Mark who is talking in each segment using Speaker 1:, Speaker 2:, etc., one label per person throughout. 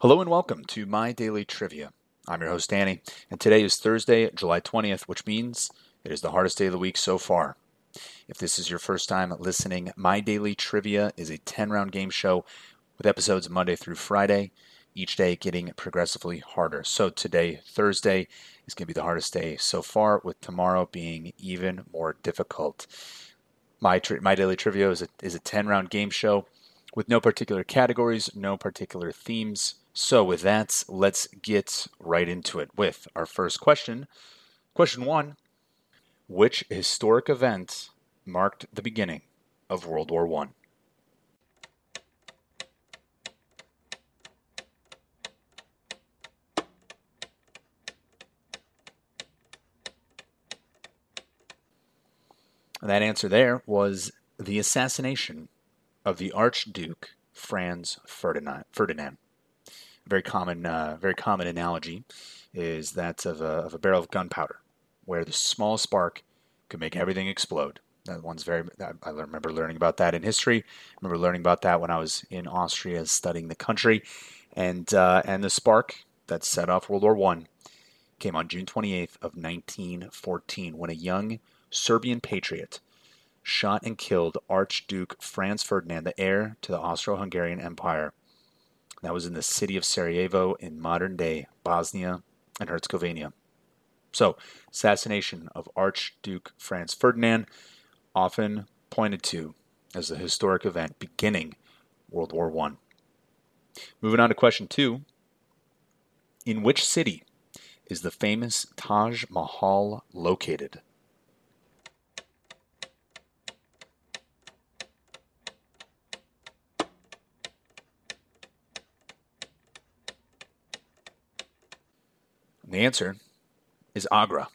Speaker 1: Hello and welcome to My Daily Trivia. I'm your host, Danny, and today is Thursday, July 20th, which means it is the hardest day of the week so far. If this is your first time listening, My Daily Trivia is a 10 round game show with episodes Monday through Friday, each day getting progressively harder. So today, Thursday, is going to be the hardest day so far, with tomorrow being even more difficult. My, tri- My Daily Trivia is a, is a 10 round game show with no particular categories, no particular themes. So, with that, let's get right into it with our first question. Question one Which historic event marked the beginning of World War I? that answer there was the assassination of the Archduke Franz Ferdinand. Ferdinand. Very common, uh, very common analogy is that of a, of a barrel of gunpowder, where the small spark could make everything explode. That one's very. I remember learning about that in history. I remember learning about that when I was in Austria studying the country, and uh, and the spark that set off World War One came on June 28th of 1914 when a young Serbian patriot shot and killed Archduke Franz Ferdinand, the heir to the Austro Hungarian Empire. That was in the city of Sarajevo in modern day Bosnia and Herzegovina. So, assassination of Archduke Franz Ferdinand, often pointed to as a historic event beginning World War I. Moving on to question two In which city is the famous Taj Mahal located? The answer is Agra.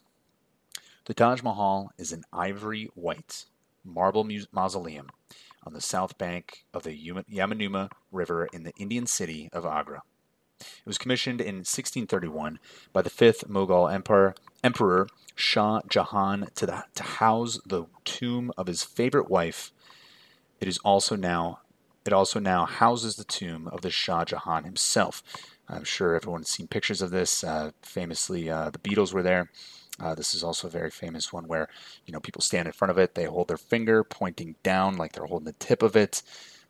Speaker 1: The Taj Mahal is an ivory white marble mausoleum on the south bank of the Yamuna River in the Indian city of Agra. It was commissioned in 1631 by the fifth Mughal emperor, emperor Shah Jahan to, the, to house the tomb of his favorite wife. It is also now it also now houses the tomb of the Shah Jahan himself, I'm sure everyone's seen pictures of this. Uh, famously, uh, the Beatles were there. Uh, this is also a very famous one where you know people stand in front of it. They hold their finger pointing down like they're holding the tip of it.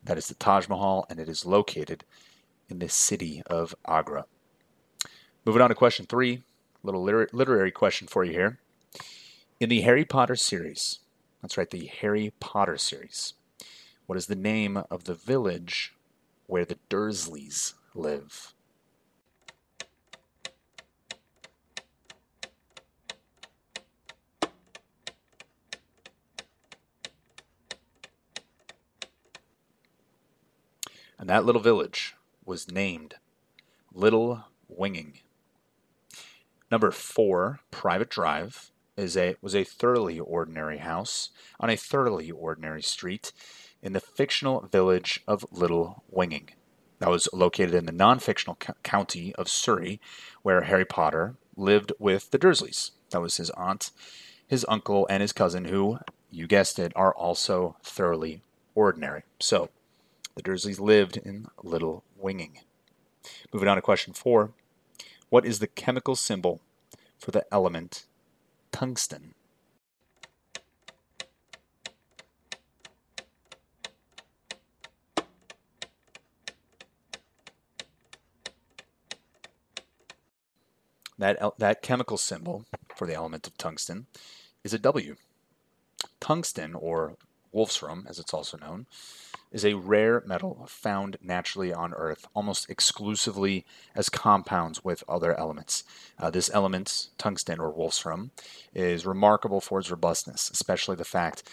Speaker 1: That is the Taj Mahal, and it is located in the city of Agra. Moving on to question three, a little liter- literary question for you here. In the Harry Potter series, that's right, the Harry Potter series, what is the name of the village where the Dursleys live? And that little village was named Little Whinging. Number four, Privet Drive, is a was a thoroughly ordinary house on a thoroughly ordinary street in the fictional village of Little Whinging. That was located in the non-fictional county of Surrey, where Harry Potter lived with the Dursleys. That was his aunt, his uncle, and his cousin, who, you guessed it, are also thoroughly ordinary. So, the Dursleys lived in Little Whinging. Moving on to question four. What is the chemical symbol for the element tungsten? That, that chemical symbol for the element of tungsten is a W. Tungsten, or wolfram as it's also known, is a rare metal found naturally on Earth, almost exclusively as compounds with other elements. Uh, this element, tungsten or wolfram, is remarkable for its robustness, especially the fact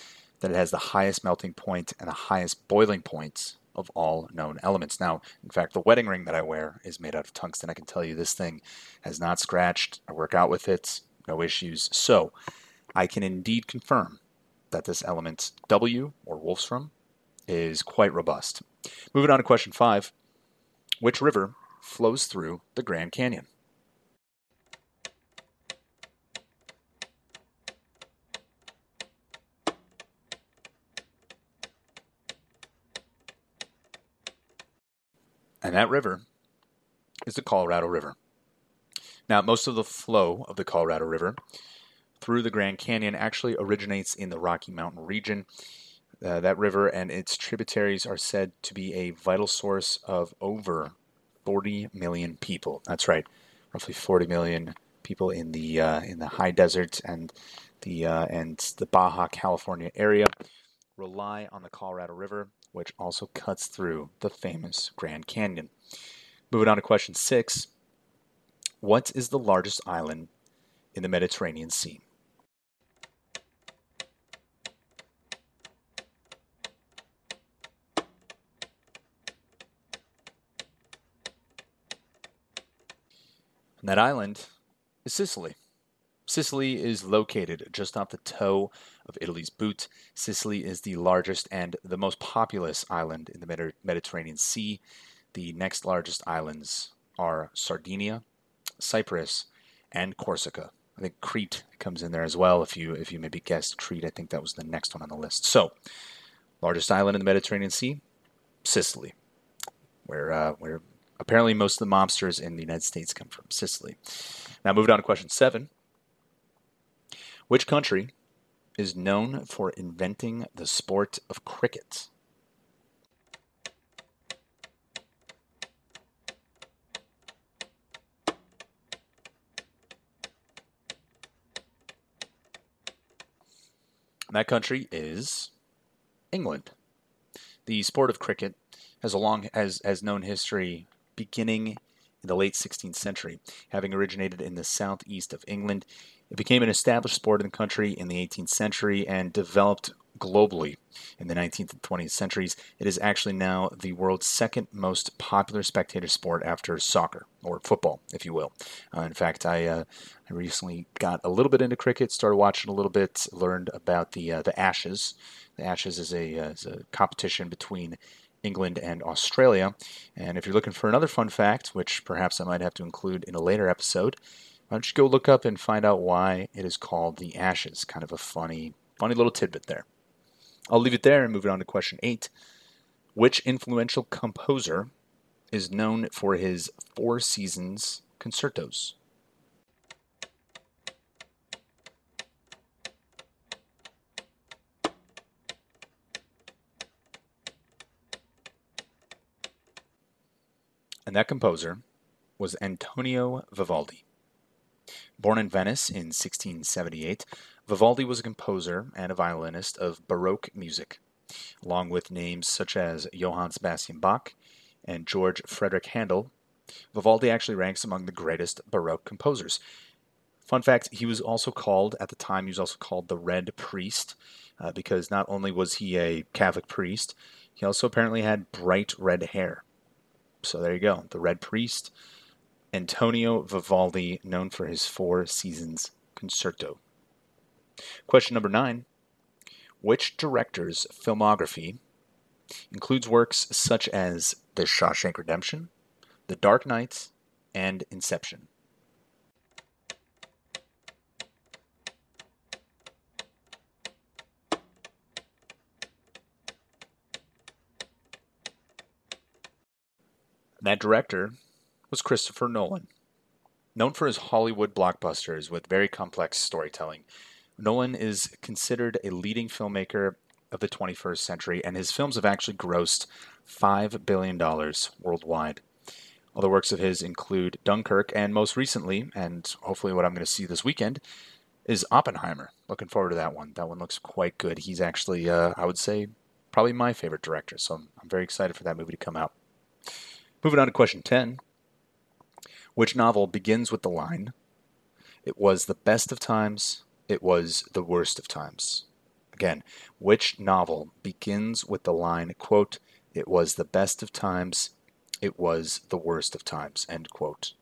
Speaker 1: that it has the highest melting point and the highest boiling point of all known elements. Now, in fact, the wedding ring that I wear is made out of tungsten. I can tell you this thing has not scratched. I work out with it, no issues. So, I can indeed confirm that this element W or wolfram is quite robust. Moving on to question five Which river flows through the Grand Canyon? And that river is the Colorado River. Now, most of the flow of the Colorado River through the Grand Canyon actually originates in the Rocky Mountain region. Uh, that river and its tributaries are said to be a vital source of over 40 million people. That's right, roughly 40 million people in the uh, in the high desert and the uh, and the Baja California area rely on the Colorado River, which also cuts through the famous Grand Canyon. Moving on to question six. What is the largest island in the Mediterranean Sea? And that island is Sicily. Sicily is located just off the toe of Italy's boot. Sicily is the largest and the most populous island in the Mediterranean Sea. The next largest islands are Sardinia, Cyprus, and Corsica. I think Crete comes in there as well. If you if you maybe guessed Crete, I think that was the next one on the list. So, largest island in the Mediterranean Sea, Sicily, where uh, where apparently most of the mobsters in the United States come from. Sicily. Now, moving on to question seven. Which country is known for inventing the sport of cricket? that country is England. The sport of cricket has a long has has known history beginning in the late 16th century, having originated in the southeast of England. It became an established sport in the country in the 18th century and developed globally in the 19th and 20th centuries. It is actually now the world's second most popular spectator sport after soccer, or football, if you will. Uh, in fact, I, uh, I recently got a little bit into cricket, started watching a little bit, learned about the, uh, the Ashes. The Ashes is a, uh, is a competition between England and Australia. And if you're looking for another fun fact, which perhaps I might have to include in a later episode, why don't you go look up and find out why it is called the Ashes? Kind of a funny, funny little tidbit there. I'll leave it there and move it on to question eight. Which influential composer is known for his Four Seasons concertos? And that composer was Antonio Vivaldi. Born in Venice in 1678, Vivaldi was a composer and a violinist of Baroque music, along with names such as Johann Sebastian Bach and George Frederick Handel. Vivaldi actually ranks among the greatest Baroque composers. Fun fact, he was also called, at the time, he was also called the Red Priest, uh, because not only was he a Catholic priest, he also apparently had bright red hair. So there you go. The Red Priest, Antonio Vivaldi, known for his Four Seasons Concerto. Question number nine Which director's filmography includes works such as The Shawshank Redemption, The Dark Knight, and Inception? That director was Christopher Nolan. Known for his Hollywood blockbusters with very complex storytelling, Nolan is considered a leading filmmaker of the 21st century, and his films have actually grossed $5 billion worldwide. Other works of his include Dunkirk, and most recently, and hopefully what I'm going to see this weekend, is Oppenheimer. Looking forward to that one. That one looks quite good. He's actually, uh, I would say, probably my favorite director, so I'm, I'm very excited for that movie to come out. Moving on to question 10. Which novel begins with the line, It was the best of times, it was the worst of times? Again, which novel begins with the line, quote, It was the best of times, it was the worst of times, end quote.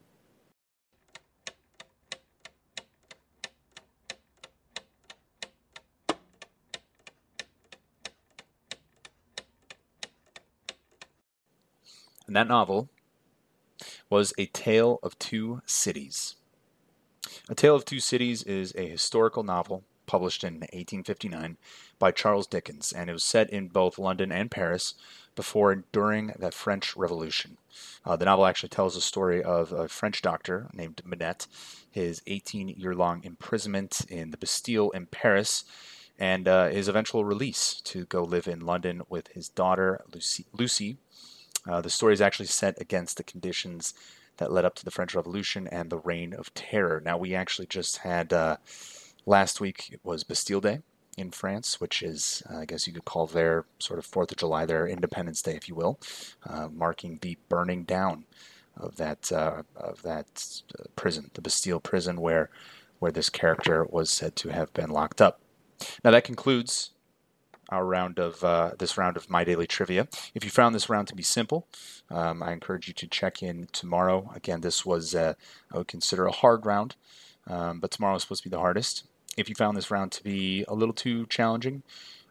Speaker 1: And that novel was A Tale of Two Cities. A Tale of Two Cities is a historical novel published in 1859 by Charles Dickens, and it was set in both London and Paris before and during the French Revolution. Uh, the novel actually tells the story of a French doctor named Manette, his 18 year long imprisonment in the Bastille in Paris, and uh, his eventual release to go live in London with his daughter, Lucy. Lucy. Uh, the story is actually set against the conditions that led up to the French Revolution and the Reign of Terror. Now, we actually just had uh, last week, it was Bastille Day in France, which is, uh, I guess you could call their sort of Fourth of July, their Independence Day, if you will, uh, marking the burning down of that uh, of that prison, the Bastille prison, where where this character was said to have been locked up. Now that concludes our round of uh, this round of my daily trivia. If you found this round to be simple, um, I encourage you to check in tomorrow. Again, this was uh, I would consider a hard round, um, but tomorrow is supposed to be the hardest. If you found this round to be a little too challenging,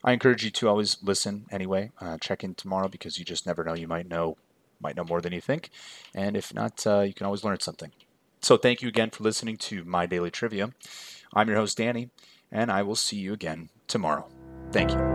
Speaker 1: I encourage you to always listen anyway. Uh, check in tomorrow because you just never know. You might know might know more than you think, and if not, uh, you can always learn something. So thank you again for listening to my daily trivia. I'm your host Danny, and I will see you again tomorrow. Thank you.